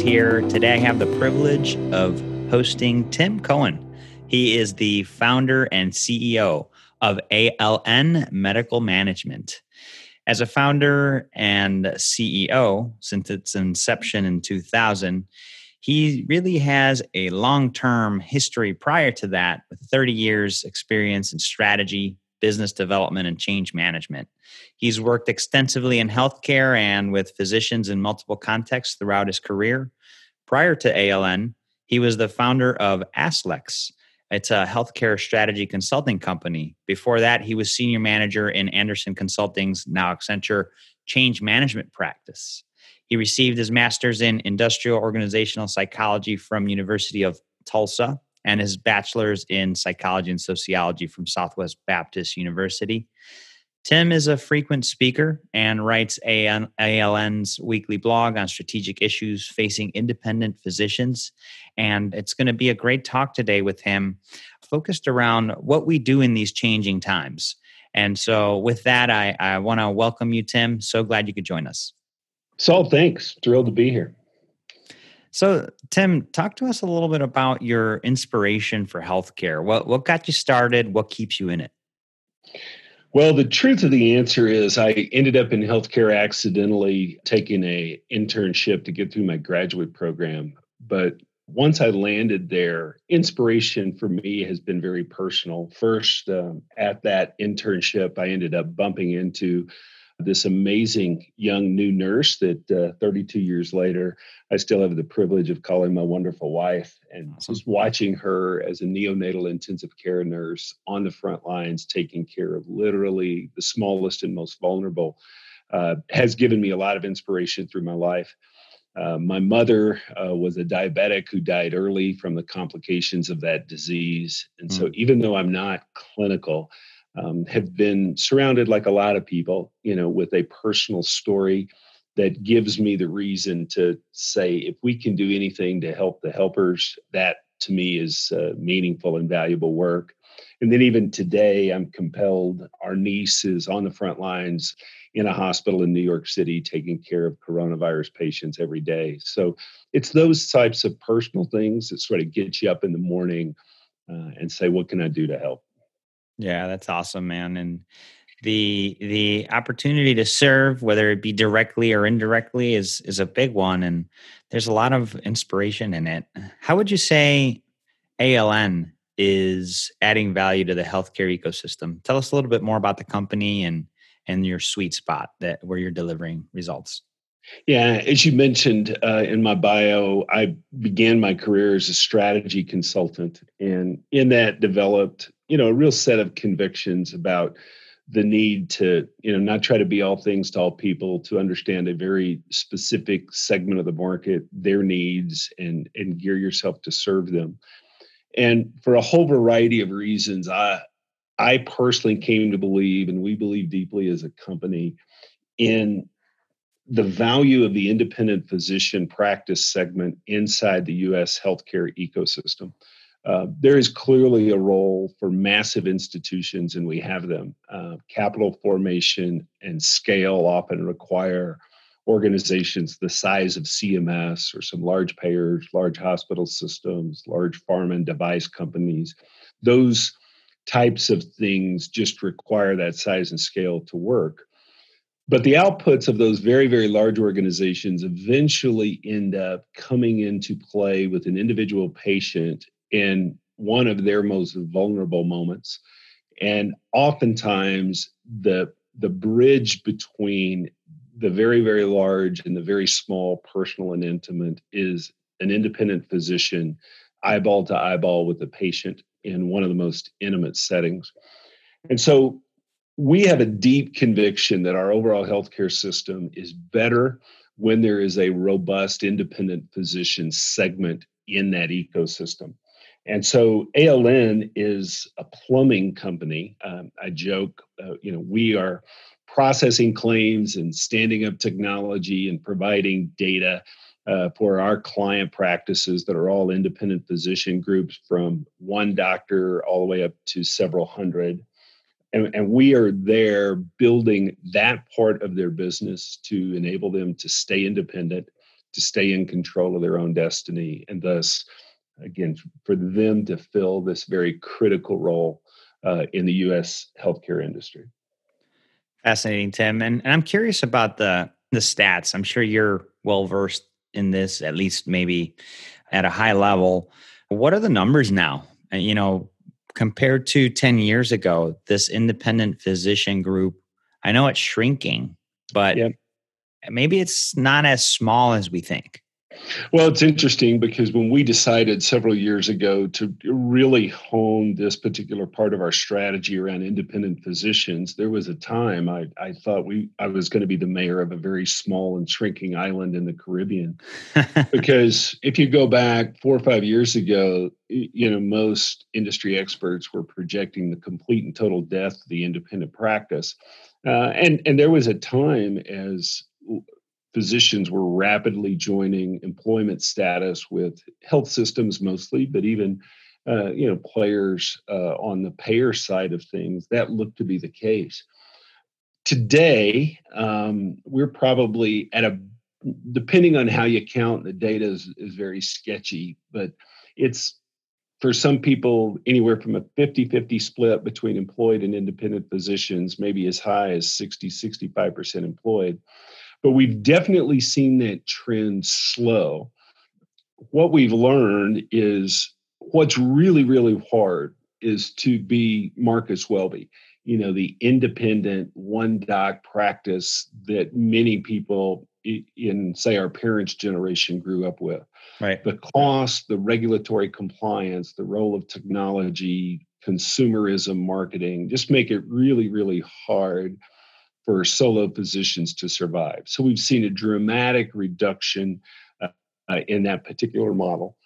Here. Today I have the privilege of hosting Tim Coan. He is the founder and CEO of ALN Medical Management. As a founder and CEO since its inception in 2000, he really has a long term history prior to that with 30 years' experience in strategy, business development, and change management. He's worked extensively in healthcare and with physicians in multiple contexts throughout his career. Prior to ALN, he was the founder of Aslex. It's a healthcare strategy consulting company. Before that, he was senior manager in Andersen Consulting's now Accenture change management practice. He received his master's in industrial organizational psychology from University of Tulsa and his bachelor's in psychology and sociology from Southwest Baptist University. Tim is a frequent speaker and writes ALN's weekly blog on strategic issues facing independent physicians. And it's going to be a great talk today with him, focused around what we do in these changing times. And so, with that, I, I want to welcome you, Tim. So glad you could join us. Saul, thanks. Thrilled to be here. So, Tim, talk to us a little bit about your inspiration for healthcare. What what got you started? What keeps you in it? Well, the truth of the answer is I ended up in healthcare accidentally taking a internship to get through my graduate program. But once I landed there, inspiration for me has been very personal. First, um, at that internship, I ended up bumping into this amazing young new nurse that uh, 32 years later, I still have the privilege of calling my wonderful wife and awesome. just watching her as a neonatal intensive care nurse on the front lines, taking care of literally the smallest and most vulnerable, uh, has given me a lot of inspiration through my life. Uh, my mother uh, was a diabetic who died early from the complications of that disease. And mm. so, even though I'm not clinical, um, have been surrounded like a lot of people you know with a personal story that gives me the reason to say if we can do anything to help the helpers that to me is uh, meaningful and valuable work. And then even today i'm compelled our niece is on the front lines in a hospital in new york city taking care of coronavirus patients every day. So it's those types of personal things that sort of get you up in the morning uh, and say what can i do to help yeah, that's awesome, man. And the the opportunity to serve, whether it be directly or indirectly, is is a big one. And there's a lot of inspiration in it. How would you say ALN is adding value to the healthcare ecosystem? Tell us a little bit more about the company and and your sweet spot that where you're delivering results. Yeah, as you mentioned uh, in my bio, I began my career as a strategy consultant, and in that developed you know a real set of convictions about the need to you know not try to be all things to all people to understand a very specific segment of the market their needs and and gear yourself to serve them. And for a whole variety of reasons i i personally came to believe and we believe deeply as a company in the value of the independent physician practice segment inside the US healthcare ecosystem uh, there is clearly a role for massive institutions, and we have them. Uh, capital formation and scale often require organizations the size of CMS or some large payers, large hospital systems, large pharma and device companies. Those types of things just require that size and scale to work. But the outputs of those very, very large organizations eventually end up coming into play with an individual patient in one of their most vulnerable moments. And oftentimes the the bridge between the very very large and the very small personal and intimate is an independent physician eyeball to eyeball with the patient in one of the most intimate settings. And so we have a deep conviction that our overall healthcare system is better when there is a robust independent physician segment in that ecosystem and so ALN is a plumbing company. Um, I joke, uh, you know, we are processing claims and standing up technology and providing data uh, for our client practices that are all independent physician groups from one doctor all the way up to several hundred. And, and we are there building that part of their business to enable them to stay independent, to stay in control of their own destiny, and thus, again, for them to fill this very critical role uh, in the U.S. healthcare industry. Fascinating, Tim. And, and I'm curious about the the stats. I'm sure you're well versed in this, at least maybe at a high level. What are the numbers now? And, you know, compared to 10 years ago, this independent physician group, I know it's shrinking, but yep. maybe it's not as small as we think. Well, it's interesting because when we decided several years ago to really hone this particular part of our strategy around independent physicians, there was a time I, I thought we I was going to be the mayor of a very small and shrinking island in the Caribbean. because if you go back four or five years ago, you know, most industry experts were projecting the complete and total death of the independent practice. Uh, and and there was a time as physicians were rapidly joining employment status with health systems mostly, but even uh, you know players uh, on the payer side of things. That looked to be the case. Today, um, we're probably at a depending on how you count, the data is, is very sketchy, but it's for some people anywhere from a 50-50 split between employed and independent physicians maybe as high as 60 65% employed but we've definitely seen that trend slow. What we've learned is what's really, really hard is to be Marcus Welby, you know, the independent one doc practice that many people in, say, our parents' generation grew up with. Right. The cost, the regulatory compliance, the role of technology, consumerism, marketing just make it really, really hard for solo physicians to survive. So we've seen a dramatic reduction uh, uh, in that particular model.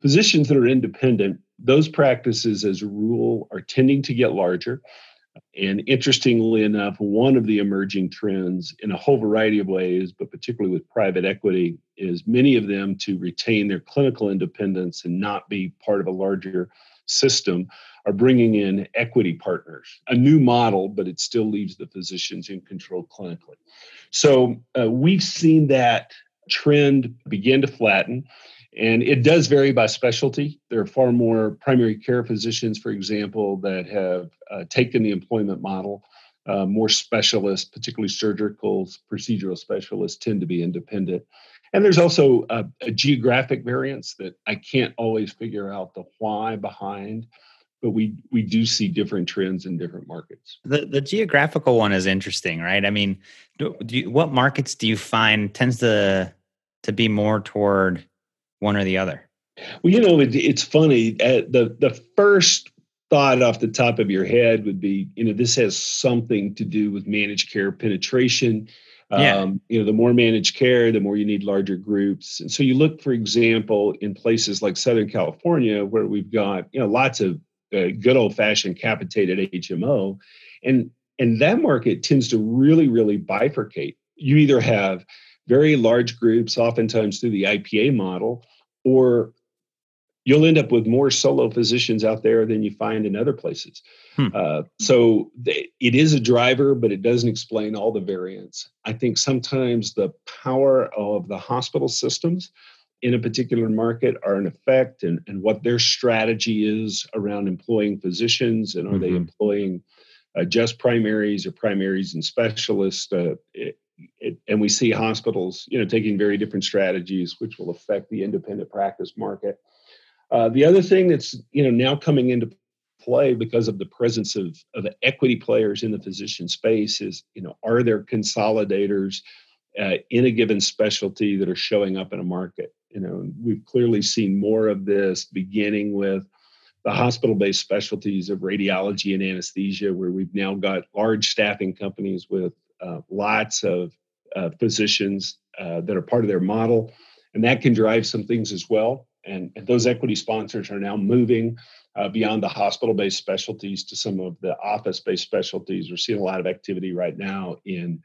Physicians that are independent, those practices as a rule are tending to get larger. And interestingly enough, one of the emerging trends in a whole variety of ways, but particularly with private equity, is many of them to retain their clinical independence and not be part of a larger system are bringing in equity partners, a new model, but it still leaves the physicians in control clinically. So uh, we've seen that trend begin to flatten. And it does vary by specialty. There are far more primary care physicians, for example, that have uh, taken the employment model. Uh, more specialists, particularly surgical, procedural specialists, tend to be independent. And there's also a, a geographic variance that I can't always figure out the why behind but we we do see different trends in different markets. The the geographical one is interesting, right? I mean, do, do you, what markets do you find tends to to be more toward one or the other? Well, you know, it, it's funny. Uh, the the first thought off the top of your head would be, you know, this has something to do with managed care penetration. Yeah. Um, you know, the more managed care, the more you need larger groups. And so you look, for example, in places like Southern California, where we've got, you know, lots of uh, good old fashioned capitated HMO. And, and that market tends to really, really bifurcate. You either have very large groups, oftentimes through the IPA model, or you'll end up with more solo physicians out there than you find in other places. Hmm. Uh, so they, it is a driver, but it doesn't explain all the variance. I think sometimes the power of the hospital systems in a particular market are in effect and, and what their strategy is around employing physicians and are mm-hmm. they employing uh, just primaries or primaries and specialists uh, it, it, and we see hospitals you know taking very different strategies which will affect the independent practice market uh, the other thing that's you know now coming into play because of the presence of, of equity players in the physician space is you know are there consolidators uh, in a given specialty that are showing up in a market you know, we've clearly seen more of this beginning with the hospital-based specialties of radiology and anesthesia, where we've now got large staffing companies with uh, lots of uh, physicians uh, that are part of their model, and that can drive some things as well. And, and those equity sponsors are now moving uh, beyond the hospital-based specialties to some of the office-based specialties. We're seeing a lot of activity right now in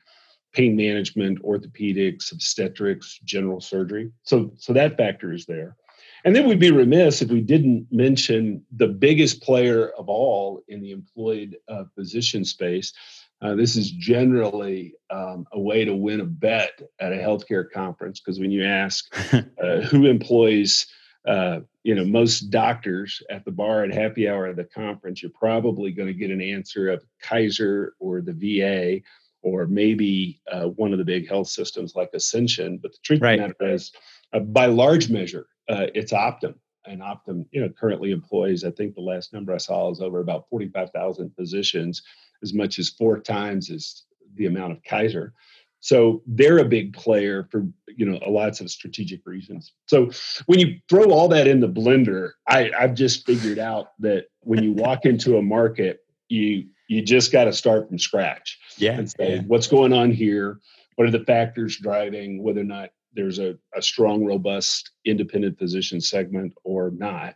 pain management, orthopedics, obstetrics, general surgery. So, so that factor is there. And then we'd be remiss if we didn't mention the biggest player of all in the employed uh, physician space. Uh, this is generally um, a way to win a bet at a healthcare conference because when you ask uh, who employs uh, you know most doctors at the bar at happy hour at the conference, you're probably going to get an answer of Kaiser or the VA or maybe uh, one of the big health systems like Ascension. But the truth right. of the matter is, uh, by large measure, uh, it's Optum. And Optum, you know, currently employs, I think the last number I saw is over about 45,000 physicians, as much as four times as the amount of Kaiser. So they're a big player for you know lots of strategic reasons. So when you throw all that in the blender, I, I've just figured out that when you walk into a market, you you just got to start from scratch. Yeah. And say yeah. what's going on here. What are the factors driving whether or not there's a, a strong, robust independent physician segment or not.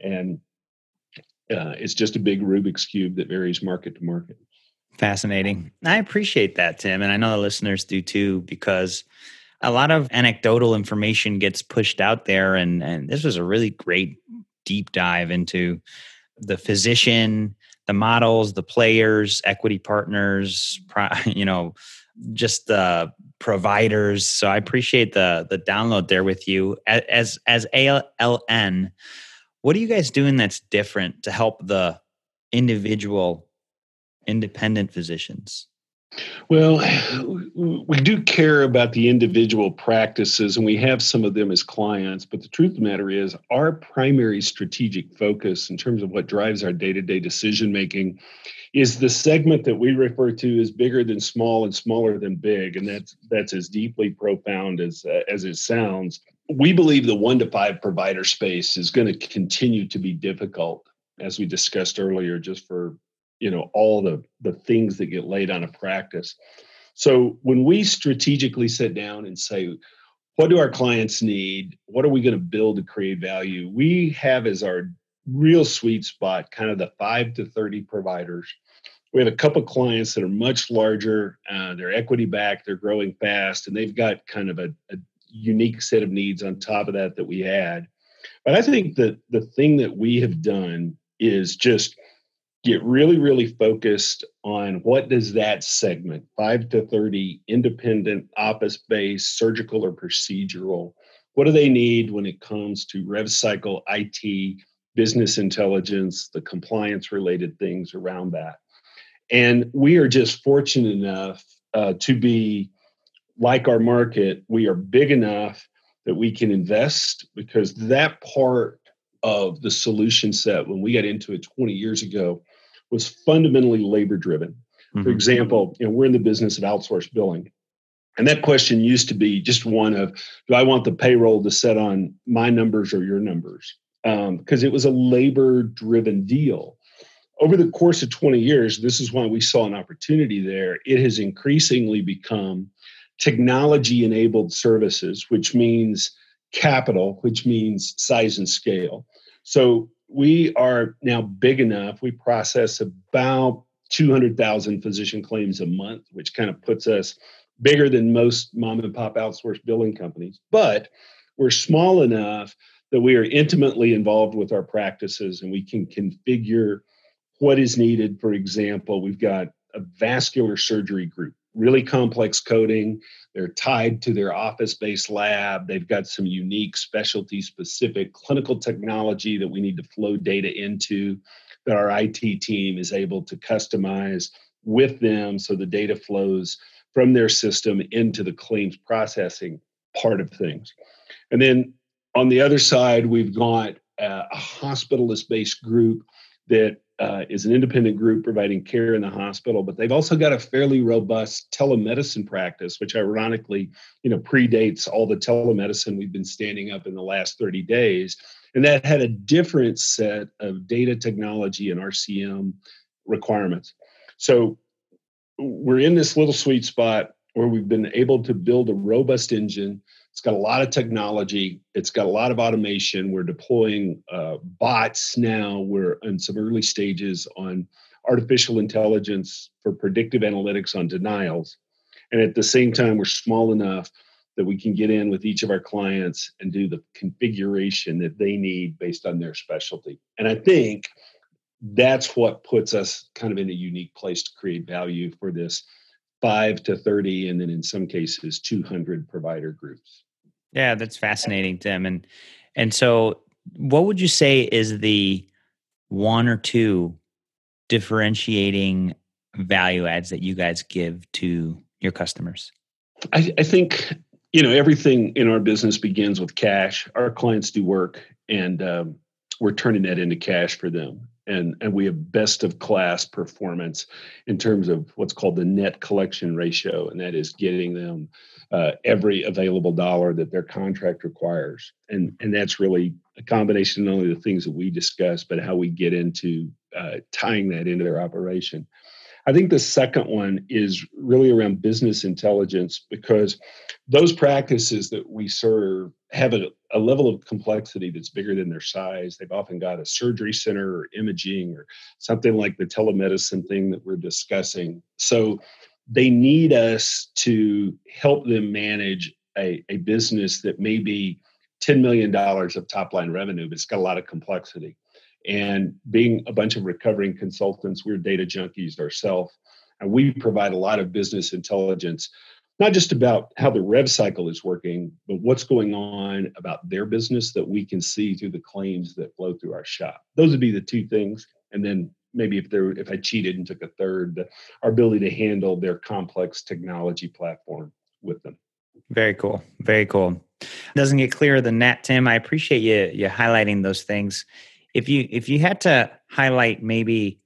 And uh, it's just a big Rubik's cube that varies market to market. Fascinating. I appreciate that, Tim. And I know the listeners do too, because a lot of anecdotal information gets pushed out there. And, and this was a really great deep dive into the physician, the models, the players, equity partners, you know, just the providers. So I appreciate the the download there with you. As as ALN, what are you guys doing that's different to help the individual independent physicians? Well, we do care about the individual practices, and we have some of them as clients. But the truth of the matter is, our primary strategic focus in terms of what drives our day to day decision making is the segment that we refer to as bigger than small and smaller than big. And that's, that's as deeply profound as, uh, as it sounds. We believe the one to five provider space is going to continue to be difficult, as we discussed earlier, just for you know all the the things that get laid on a practice. So when we strategically sit down and say what do our clients need? What are we going to build to create value? We have as our real sweet spot kind of the 5 to 30 providers. We have a couple clients that are much larger uh, they're equity backed they're growing fast and they've got kind of a, a unique set of needs on top of that that we had. But i think that the thing that we have done is just get really really focused on what does that segment 5 to 30 independent office based surgical or procedural what do they need when it comes to rev cycle it business intelligence the compliance related things around that? And we are just fortunate enough uh, to be like our market we are big enough that we can invest because that part of the solution set when we got into it 20 years ago was fundamentally labor driven. Mm-hmm. For example, you know, we're in the business of outsourced billing. And that question used to be just one of, do I want the payroll to set on my numbers or your numbers? Because um, it was a labor driven deal. Over the course of 20 years, this is why we saw an opportunity there. It has increasingly become technology enabled services, which means capital, which means size and scale. So we are now big enough. We process about 200,000 physician claims a month, which kind of puts us bigger than most mom and pop outsourced billing companies. But we're small enough that we are intimately involved with our practices and we can configure what is needed. For example, we've got a vascular surgery group really complex coding. They're tied to their office based lab. They've got some unique specialty specific clinical technology that we need to flow data into that our IT team is able to customize with them so the data flows from their system into the claims processing part of things. And then on the other side, we've got uh, a hospitalist based group that uh, is an independent group providing care in the hospital, but they've also got a fairly robust telemedicine practice, which ironically, you know, predates all the telemedicine we've been standing up in the last 30 days. And that had a different set of data technology and RCM requirements. So we're in this little sweet spot where we've been able to build a robust engine it's got a lot of technology. It's got a lot of automation. We're deploying uh, bots now. We're in some early stages on artificial intelligence for predictive analytics on denials. And at the same time, we're small enough that we can get in with each of our clients and do the configuration that they need based on their specialty. And I think that's what puts us kind of in a unique place to create value for this 5 to 30 and then in some cases 200 provider groups. Yeah, that's fascinating, Tim. And and so what would you say is the one or two differentiating value adds that you guys give to your customers? I, I think you know everything in our business begins with cash. Our clients do work, and um, we're turning that into cash for them. And, and we have best of class performance in terms of what's called the net collection ratio, and that is getting them uh, every available dollar that their contract requires. And, and that's really a combination not only the things that we discuss, but how we get into uh, tying that into their operation. I think the second one is really around business intelligence because those practices that we serve have a, a, level of complexity that's bigger than their size. They've often got a surgery center or imaging or something like the telemedicine thing that we're discussing. So they need us to help them manage a, a business that may be $10 million of top line revenue, but it's got a lot of complexity. And being a bunch of recovering consultants, we're data junkies ourselves, and we provide a lot of business intelligence, not just about how the rev cycle is working, but what's going on about their business that we can see through the claims that flow through our shop. Those would be the two things. And then maybe if there if I cheated and took a third, our ability to handle their complex technology platform with them. Very cool. Very cool. Doesn't get clearer than that, Tim. I appreciate you you highlighting those things if you if you had to highlight maybe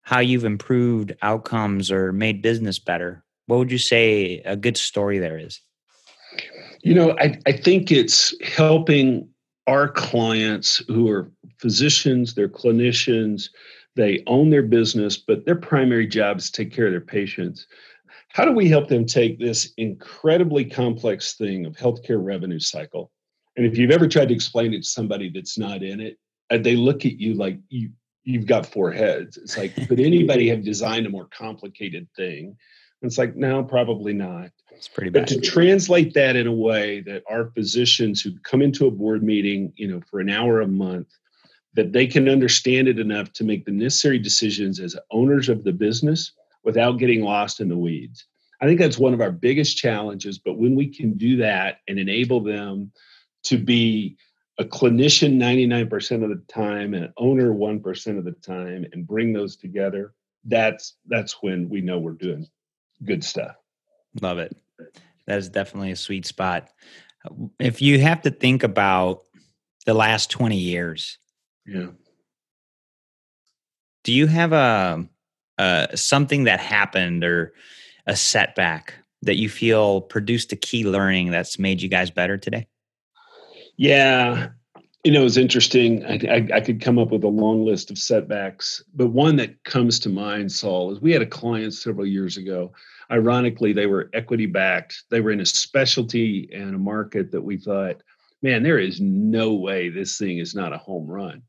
how you've improved outcomes or made business better, what would you say a good story there is? You know, I, I think it's helping our clients who are physicians, they're clinicians, they own their business, but their primary job is to take care of their patients. How do we help them take this incredibly complex thing of healthcare revenue cycle? And if you've ever tried to explain it to somebody that's not in it, and they look at you like you you've got four heads. It's like, could anybody have designed a more complicated thing? And it's like, no, probably not. It's pretty bad. But to translate that in a way that our physicians who come into a board meeting, you know, for an hour a month, that they can understand it enough to make the necessary decisions as owners of the business without getting lost in the weeds. I think that's one of our biggest challenges. But when we can do that and enable them to be a clinician 99% of the time and an owner 1% of the time and bring those together that's that's when we know we're doing good stuff. Love it. That is definitely a sweet spot. If you have to think about the last 20 years yeah. do you have a, a something that happened or a setback that you feel produced a key learning that's made you guys better today yeah. You know, it's interesting. I, I, I, could come up with a long list of setbacks, but one that comes to mind, Saul, is we had a client several years ago. Ironically, they were equity backed. They were in a specialty and a market that we thought, man, there is no way this thing is not a home run.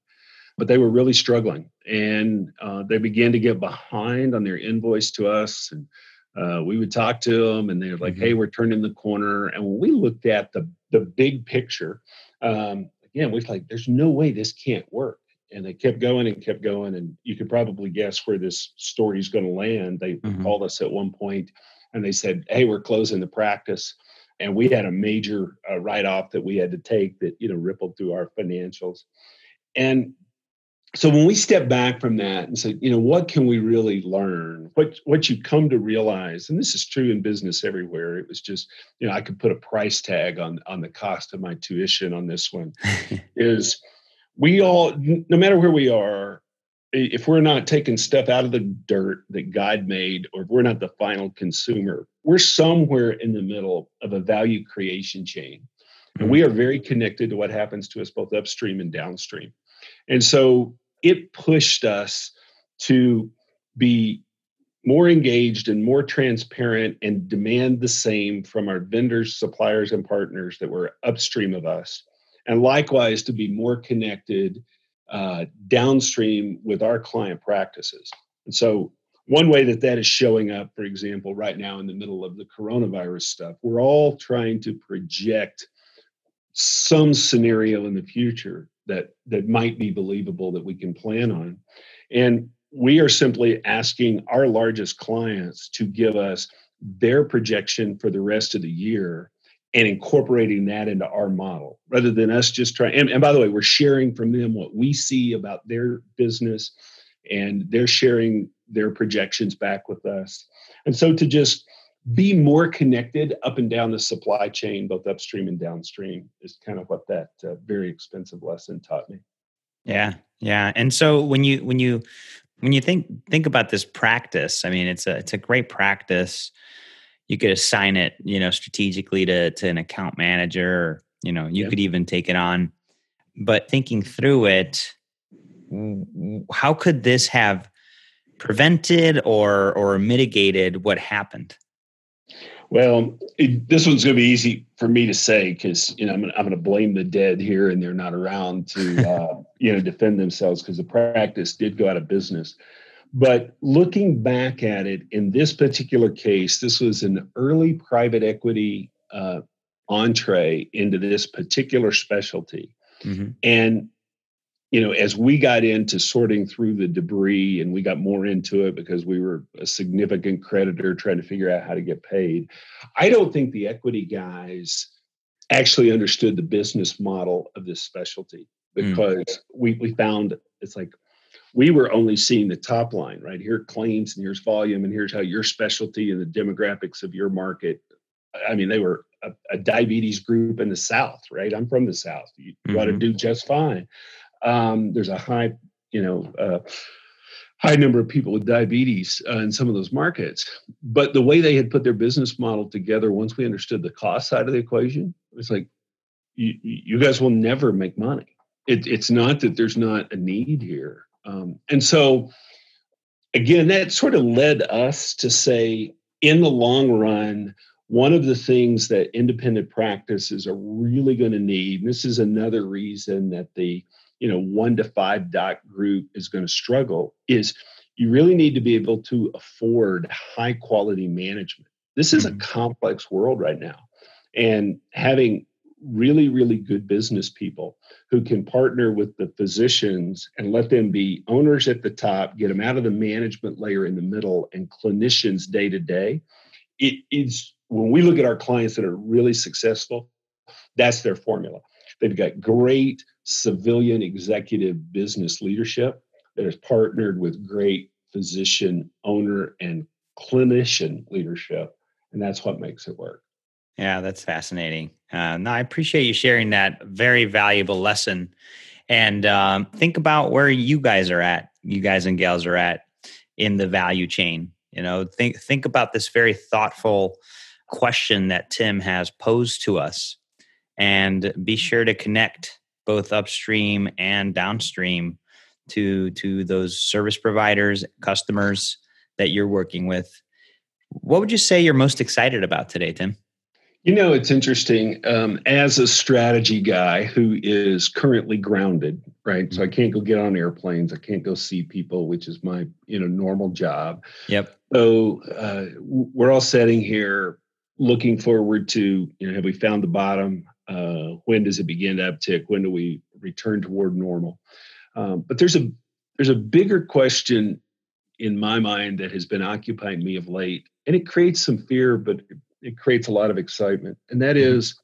But they were really struggling, and uh, they began to get behind on their invoice to us, and uh, we would talk to them, and they're like, mm-hmm. "Hey, we're turning the corner." And when we looked at the the big picture, um, again, we was like, there's no way this can't work. And they kept going and kept going. And you could probably guess where this story is going to land. They mm-hmm. called us at one point and they said, Hey, we're closing the practice. And we had a major uh, write off that we had to take that, you know, rippled through our financials. And so when we step back from that and say, you know, what can we really learn? What what you come to realize, and this is true in business everywhere. It was just, you know, I could put a price tag on on the cost of my tuition on this one. is we all, no matter where we are, if we're not taking stuff out of the dirt that God made, or if we're not the final consumer, we're somewhere in the middle of a value creation chain. And we mm-hmm. are very connected to what happens to us both upstream and downstream. And so it pushed us to be more engaged and more transparent and demand the same from our vendors, suppliers, and partners that were upstream of us. And likewise, to be more connected uh, downstream with our client practices. And so one way that that is showing up, for example, right now in the middle of the coronavirus stuff, we're all trying to project some scenario in the future that that might be believable that we can plan on. And we are simply asking our largest clients to give us their projection for the rest of the year and incorporating that into our model rather than us just trying and, and by the way we're sharing from them what we see about their business and they're sharing their projections back with us. And so to just be more connected up and down the supply chain both upstream and downstream is kind of what that uh, very expensive lesson taught me yeah yeah and so when you when you when you think think about this practice i mean it's a it's a great practice you could assign it, you know, strategically to to an account manager. Or, you know, you could even take it on. But thinking through it, how could this have prevented or or mitigated what happened? Well, it, this one's going to be easy for me to say because you know I'm, I'm going to blame the dead here, and they're not around to uh, you know defend themselves because the practice did go out of business. But looking back at it in this particular case, this was an early private equity uh, entree into this particular specialty. Mm-hmm. And, you know, as we got into sorting through the debris and we got more into it because we were a significant creditor trying to figure out how to get paid, I don't think the equity guys actually understood the business model of this specialty mm. because mm. we, we found it's like, we were only seeing the top line, right? Here claims and here's volume and here's how your specialty and the demographics of your market. I mean, they were a, a diabetes group in the South, right? I'm from the South. You, mm-hmm. ought to do just fine. Um, there's a high, you know, uh, high number of people with diabetes uh, in some of those markets. But the way they had put their business model together, once we understood the cost side of the equation, it was like, you, you guys will never make money. It, it's not that there's not a need here. Um, and so, again, that sort of led us to say, in the long run, one of the things that independent practices are really going to need, and this is another reason that the you know one to five doc group is going to struggle, is you really need to be able to afford high quality management. This is a mm-hmm. complex world right now. And having really, really good business people who can partner with the physicians and let them be owners at the top, get them out of the management layer in the middle, and clinicians day to day. It is when we look at our clients that are really successful, that's their formula. They've got great civilian executive business leadership that is partnered with great physician owner and clinician leadership. And that's what makes it work. Yeah, that's fascinating. Uh, I appreciate you sharing that very valuable lesson. And um, think about where you guys are at, you guys and gals are at in the value chain. You know, think think about this very thoughtful question that Tim has posed to us, and be sure to connect both upstream and downstream to to those service providers, customers that you're working with. What would you say you're most excited about today, Tim? You know, it's interesting. Um, as a strategy guy who is currently grounded, right? So I mm-hmm. can't go get on airplanes. I can't go see people, which is my you know normal job. Yep. So uh, we're all sitting here looking forward to you know have we found the bottom? Uh, when does it begin to uptick? When do we return toward normal? Um, but there's a there's a bigger question in my mind that has been occupying me of late, and it creates some fear, but it creates a lot of excitement, and that mm-hmm.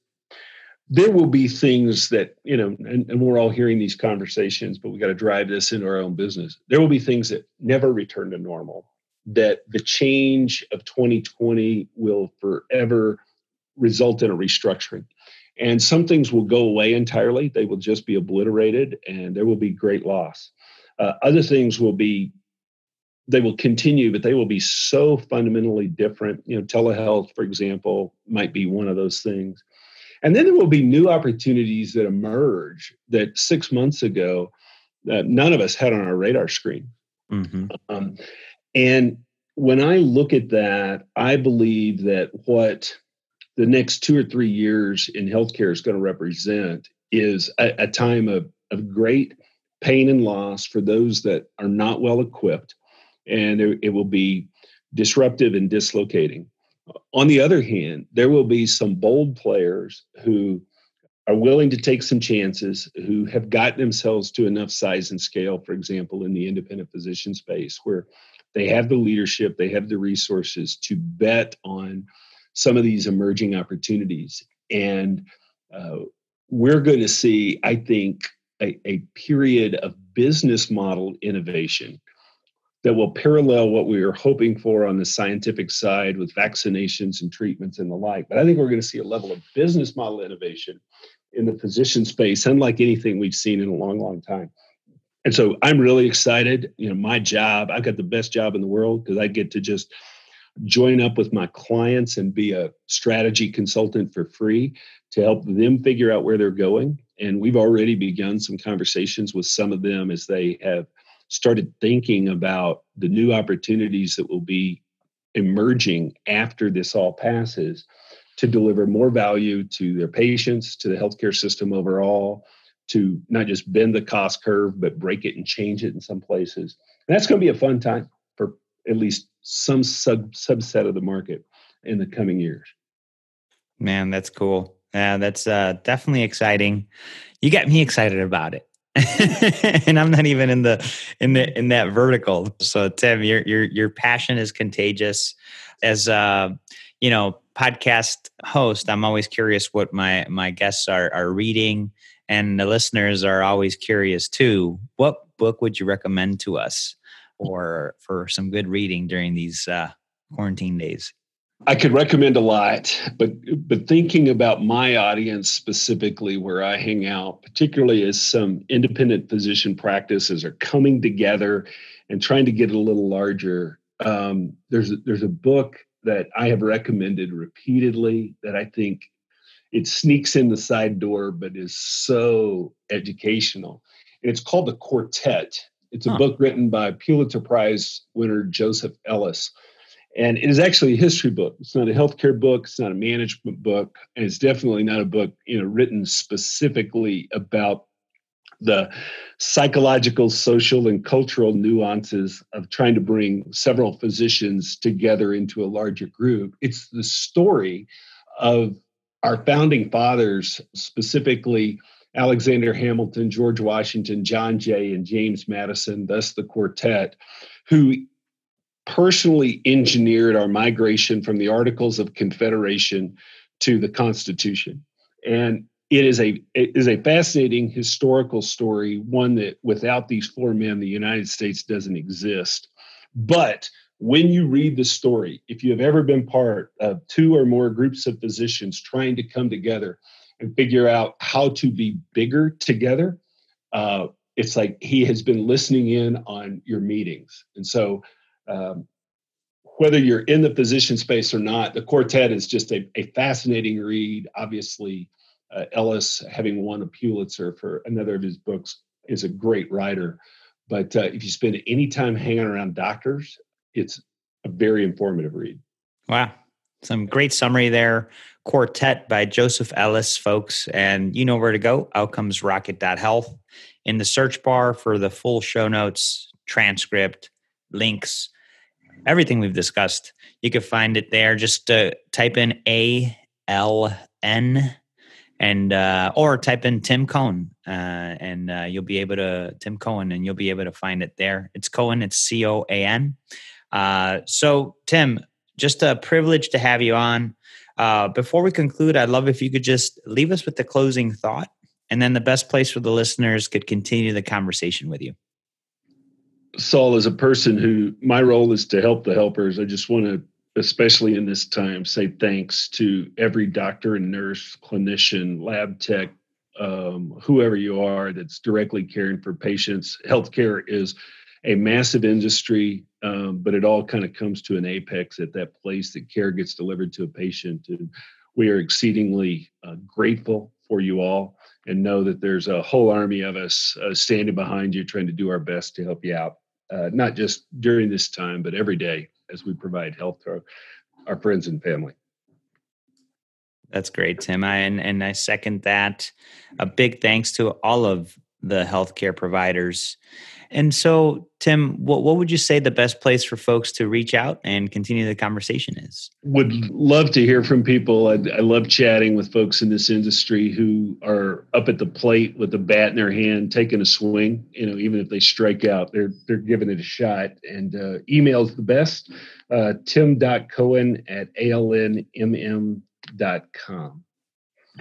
there will be things that you know and, and we're all hearing these conversations but we got to drive this into our own business there will be things that never return to normal that the change of 2020 will forever result in a restructuring and some things will go away entirely they will just be obliterated and there will be great loss uh, other things will be they will continue, but they will be so fundamentally different. You know, telehealth, for example, might be one of those things. And then there will be new opportunities that emerge that six months ago uh, none of us had on our radar screen. Mm-hmm. Um, and when I look at that, I believe that what the next two or three years in healthcare is going to represent is a, a time of, of great pain and loss for those that are not well equipped and it will be disruptive and dislocating. On the other hand, there will be some bold players who are willing to take some chances, who have gotten themselves to enough size and scale, for example, in the independent physician space, where they have the leadership, they have the resources to bet on some of these emerging opportunities. And uh, we're going to see, I think, a, a period of business model innovation that will parallel what we are hoping for on the scientific side with vaccinations and treatments and the like. But I think we're going to see a level of business model innovation in the physician space, unlike anything we've seen in a long, long time. And so I'm really excited. You know, my job, I've got the best job in the world because I get to just join up with my clients and be a strategy consultant for free to help them figure out where they're going. And we've already begun some conversations with some of them as they have started thinking about the new opportunities that will be emerging after this all passes to deliver more value to their patients, to the healthcare system overall, to not just bend the cost curve, but break it and change it in some places. And that's going to be a fun time for at least some sub subset of the market in the coming years. Man, that's cool. Yeah, that's uh, definitely exciting. You got me excited about it. and I'm not even in the in the in that vertical. So Tim, your your your passion is contagious. As a you know podcast host, I'm always curious what my my guests are are reading, and the listeners are always curious too. What book would you recommend to us, or for some good reading during these uh, quarantine days? I could recommend a lot, but but thinking about my audience specifically, where I hang out, particularly as some independent physician practices are coming together and trying to get a little larger. Um, there's there's a book that I have recommended repeatedly that I think it sneaks in the side door, but is so educational. And it's called The Quartet. It's a huh. book written by Pulitzer Prize winner Joseph Ellis and it is actually a history book. It's not a healthcare book. It's not a management book, and it's definitely not a book you know written specifically about the psychological, social, and cultural nuances of trying to bring several physicians together into a larger group. It's the story of our founding fathers, specifically Alexander Hamilton, George Washington, John Jay, and James Madison, thus the quartet, who personally engineered our migration from the Articles of Confederation to the Constitution. And it is a it is a fascinating historical story, one that without these four men, the United States doesn't exist. But when you read the story, if you have ever been part of two or more groups of physicians trying to come together and figure out how to be bigger together, uh, it's like he has been listening in on your meetings. And so um, whether you're in the physician space or not, the quartet is just a, a fascinating read. Obviously, uh, Ellis, having won a Pulitzer for another of his books, is a great writer. But uh, if you spend any time hanging around doctors, it's a very informative read. Wow. Some great summary there. Quartet by Joseph Ellis, folks. And you know where to go outcomesrocket.health. In the search bar for the full show notes, transcript, links, everything we've discussed. You can find it there. Just uh, type in A L N and uh, or type in Tim Coan uh, and uh, you'll be able to Tim Coan and you'll be able to find it there. It's Coan. It's C O A N. Uh, so Tim, just a privilege to have you on. Uh, before we conclude, I'd love if you could just leave us with the closing thought, and then the best place for the listeners could continue the conversation with you. Saul, as a person who my role is to help the helpers, I just want to, especially in this time, say thanks to every doctor and nurse, clinician, lab tech, um, whoever you are that's directly caring for patients. Healthcare is a massive industry, um, but it all kind of comes to an apex at that place that care gets delivered to a patient. And we are exceedingly uh, grateful for you all and know that there's a whole army of us uh, standing behind you trying to do our best to help you out uh, not just during this time, but every day as we provide health to our, our friends and family. That's great, Tim. I, and, and I second that. A big thanks to all of the healthcare providers. And so, Tim, what, what would you say the best place for folks to reach out and continue the conversation is? Would love to hear from people. I, I love chatting with folks in this industry who are up at the plate with a bat in their hand, taking a swing. You know, even if they strike out, they're they're giving it a shot. And uh, email's the best. Uh, tim.coan at alnmm.com.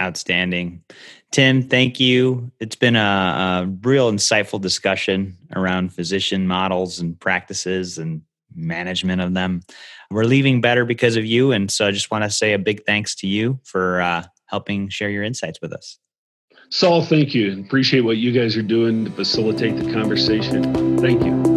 Outstanding. Tim, thank you. It's been a, a, real insightful discussion around physician models and practices and management of them. We're leaving better because of you. And so I just want to say a big thanks to you for uh, helping share your insights with us. Saul, thank you. Appreciate what you guys are doing to facilitate the conversation. Thank you.